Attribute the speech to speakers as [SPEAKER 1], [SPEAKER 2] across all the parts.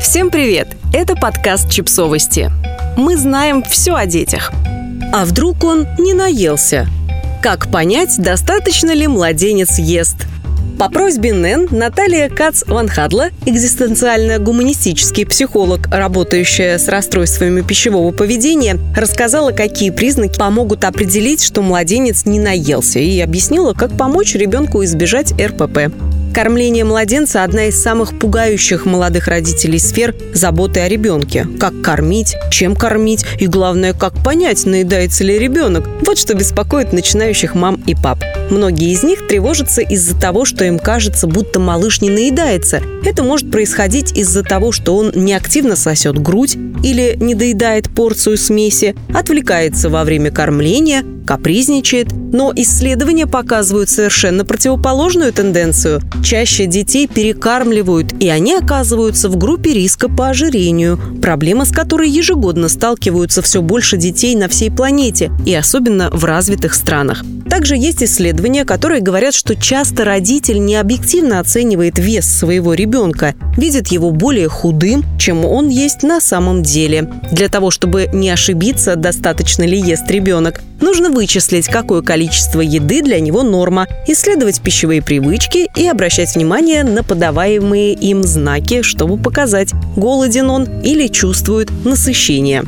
[SPEAKER 1] Всем привет! Это подкаст «Чипсовости». Мы знаем все о детях. А вдруг он не наелся? Как понять, достаточно ли младенец ест? По просьбе НЭН Наталья Кац Ванхадла, экзистенциально-гуманистический психолог, работающая с расстройствами пищевого поведения, рассказала, какие признаки помогут определить, что младенец не наелся, и объяснила, как помочь ребенку избежать РПП. Кормление младенца – одна из самых пугающих молодых родителей сфер заботы о ребенке. Как кормить, чем кормить и, главное, как понять, наедается ли ребенок. Вот что беспокоит начинающих мам и пап. Многие из них тревожатся из-за того, что им кажется, будто малыш не наедается. Это может происходить из-за того, что он неактивно сосет грудь или не доедает порцию смеси, отвлекается во время кормления, капризничает. Но исследования показывают совершенно противоположную тенденцию. Чаще детей перекармливают, и они оказываются в группе риска по ожирению, проблема с которой ежегодно сталкиваются все больше детей на всей планете, и особенно в развитых странах. Также есть исследования, которые говорят, что часто родитель не объективно оценивает вес своего ребенка, видит его более худым, чем он есть на самом деле. Для того, чтобы не ошибиться, достаточно ли ест ребенок, нужно вычислить, какое количество еды для него норма, исследовать пищевые привычки и обращать внимание на подаваемые им знаки, чтобы показать, голоден он или чувствует насыщение.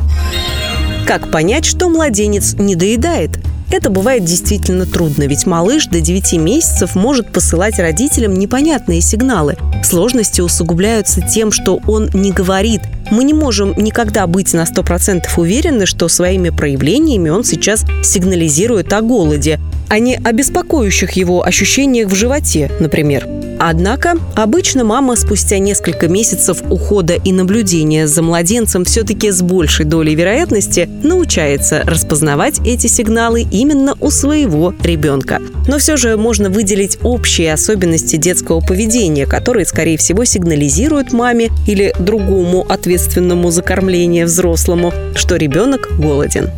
[SPEAKER 1] Как понять, что младенец не доедает? Это бывает действительно трудно, ведь малыш до 9 месяцев может посылать родителям непонятные сигналы. Сложности усугубляются тем, что он не говорит. Мы не можем никогда быть на 100% уверены, что своими проявлениями он сейчас сигнализирует о голоде, а не о беспокоящих его ощущениях в животе, например. Однако обычно мама спустя несколько месяцев ухода и наблюдения за младенцем все-таки с большей долей вероятности научается распознавать эти сигналы именно у своего ребенка. Но все же можно выделить общие особенности детского поведения, которые, скорее всего, сигнализируют маме или другому ответственному за кормление взрослому, что ребенок голоден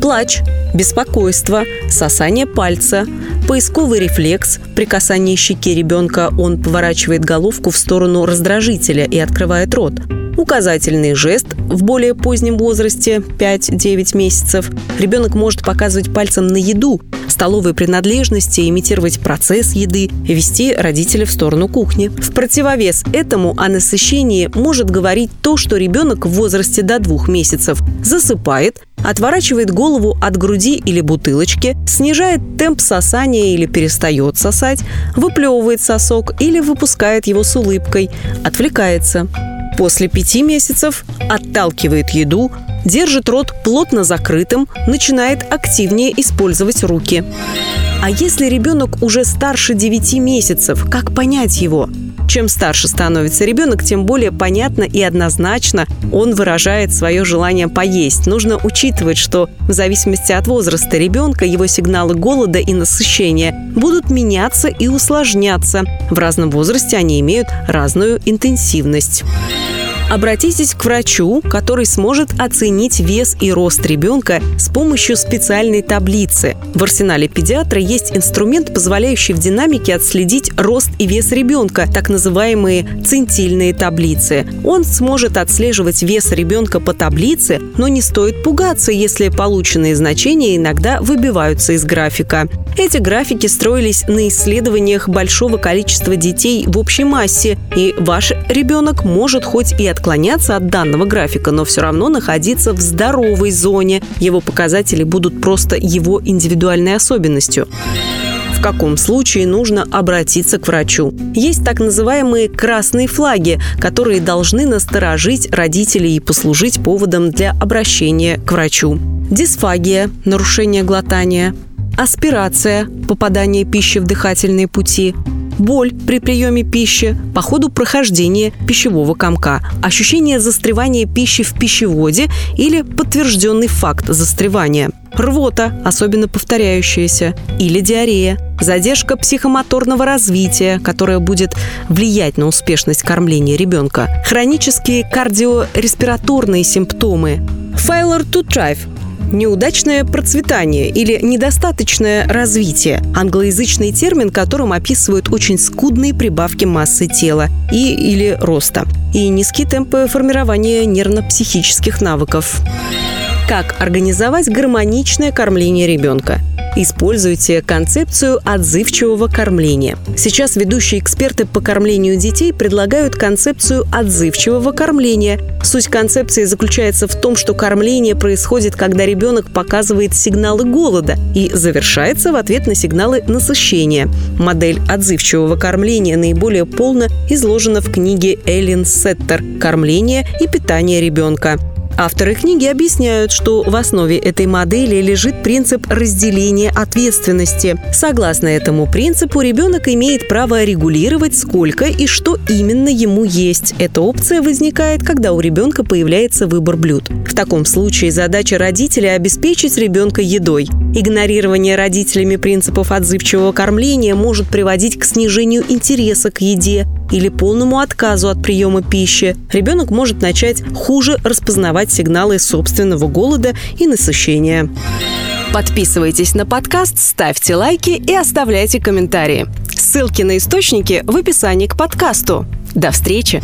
[SPEAKER 1] плач, беспокойство, сосание пальца, поисковый рефлекс. При касании щеки ребенка он поворачивает головку в сторону раздражителя и открывает рот. Указательный жест в более позднем возрасте 5-9 месяцев. Ребенок может показывать пальцем на еду, столовые принадлежности, имитировать процесс еды, вести родителя в сторону кухни. В противовес этому о насыщении может говорить то, что ребенок в возрасте до двух месяцев засыпает, отворачивает голову от груди или бутылочки, снижает темп сосания или перестает сосать, выплевывает сосок или выпускает его с улыбкой, отвлекается. После пяти месяцев отталкивает еду, держит рот плотно закрытым, начинает активнее использовать руки. А если ребенок уже старше 9 месяцев, как понять его? Чем старше становится ребенок, тем более понятно и однозначно он выражает свое желание поесть. Нужно учитывать, что в зависимости от возраста ребенка его сигналы голода и насыщения будут меняться и усложняться. В разном возрасте они имеют разную интенсивность. Обратитесь к врачу, который сможет оценить вес и рост ребенка с помощью специальной таблицы. В арсенале педиатра есть инструмент, позволяющий в динамике отследить рост и вес ребенка, так называемые центильные таблицы. Он сможет отслеживать вес ребенка по таблице, но не стоит пугаться, если полученные значения иногда выбиваются из графика. Эти графики строились на исследованиях большого количества детей в общей массе, и ваш ребенок может хоть и от отклоняться от данного графика, но все равно находиться в здоровой зоне. Его показатели будут просто его индивидуальной особенностью в каком случае нужно обратиться к врачу. Есть так называемые красные флаги, которые должны насторожить родителей и послужить поводом для обращения к врачу. Дисфагия – нарушение глотания, аспирация – попадание пищи в дыхательные пути, боль при приеме пищи, по ходу прохождения пищевого комка, ощущение застревания пищи в пищеводе или подтвержденный факт застревания, рвота, особенно повторяющаяся, или диарея, задержка психомоторного развития, которая будет влиять на успешность кормления ребенка, хронические кардиореспираторные симптомы, failure to thrive неудачное процветание или недостаточное развитие – англоязычный термин, которым описывают очень скудные прибавки массы тела и или роста и низкие темпы формирования нервно-психических навыков. Как организовать гармоничное кормление ребенка? Используйте концепцию отзывчивого кормления. Сейчас ведущие эксперты по кормлению детей предлагают концепцию отзывчивого кормления. Суть концепции заключается в том, что кормление происходит, когда ребенок показывает сигналы голода и завершается в ответ на сигналы насыщения. Модель отзывчивого кормления наиболее полно изложена в книге Эллен Сеттер «Кормление и питание ребенка». Авторы книги объясняют, что в основе этой модели лежит принцип разделения ответственности. Согласно этому принципу, ребенок имеет право регулировать, сколько и что именно ему есть. Эта опция возникает, когда у ребенка появляется выбор блюд. В таком случае задача родителя – обеспечить ребенка едой. Игнорирование родителями принципов отзывчивого кормления может приводить к снижению интереса к еде, или полному отказу от приема пищи, ребенок может начать хуже распознавать сигналы собственного голода и насыщения. Подписывайтесь на подкаст, ставьте лайки и оставляйте комментарии. Ссылки на источники в описании к подкасту. До встречи!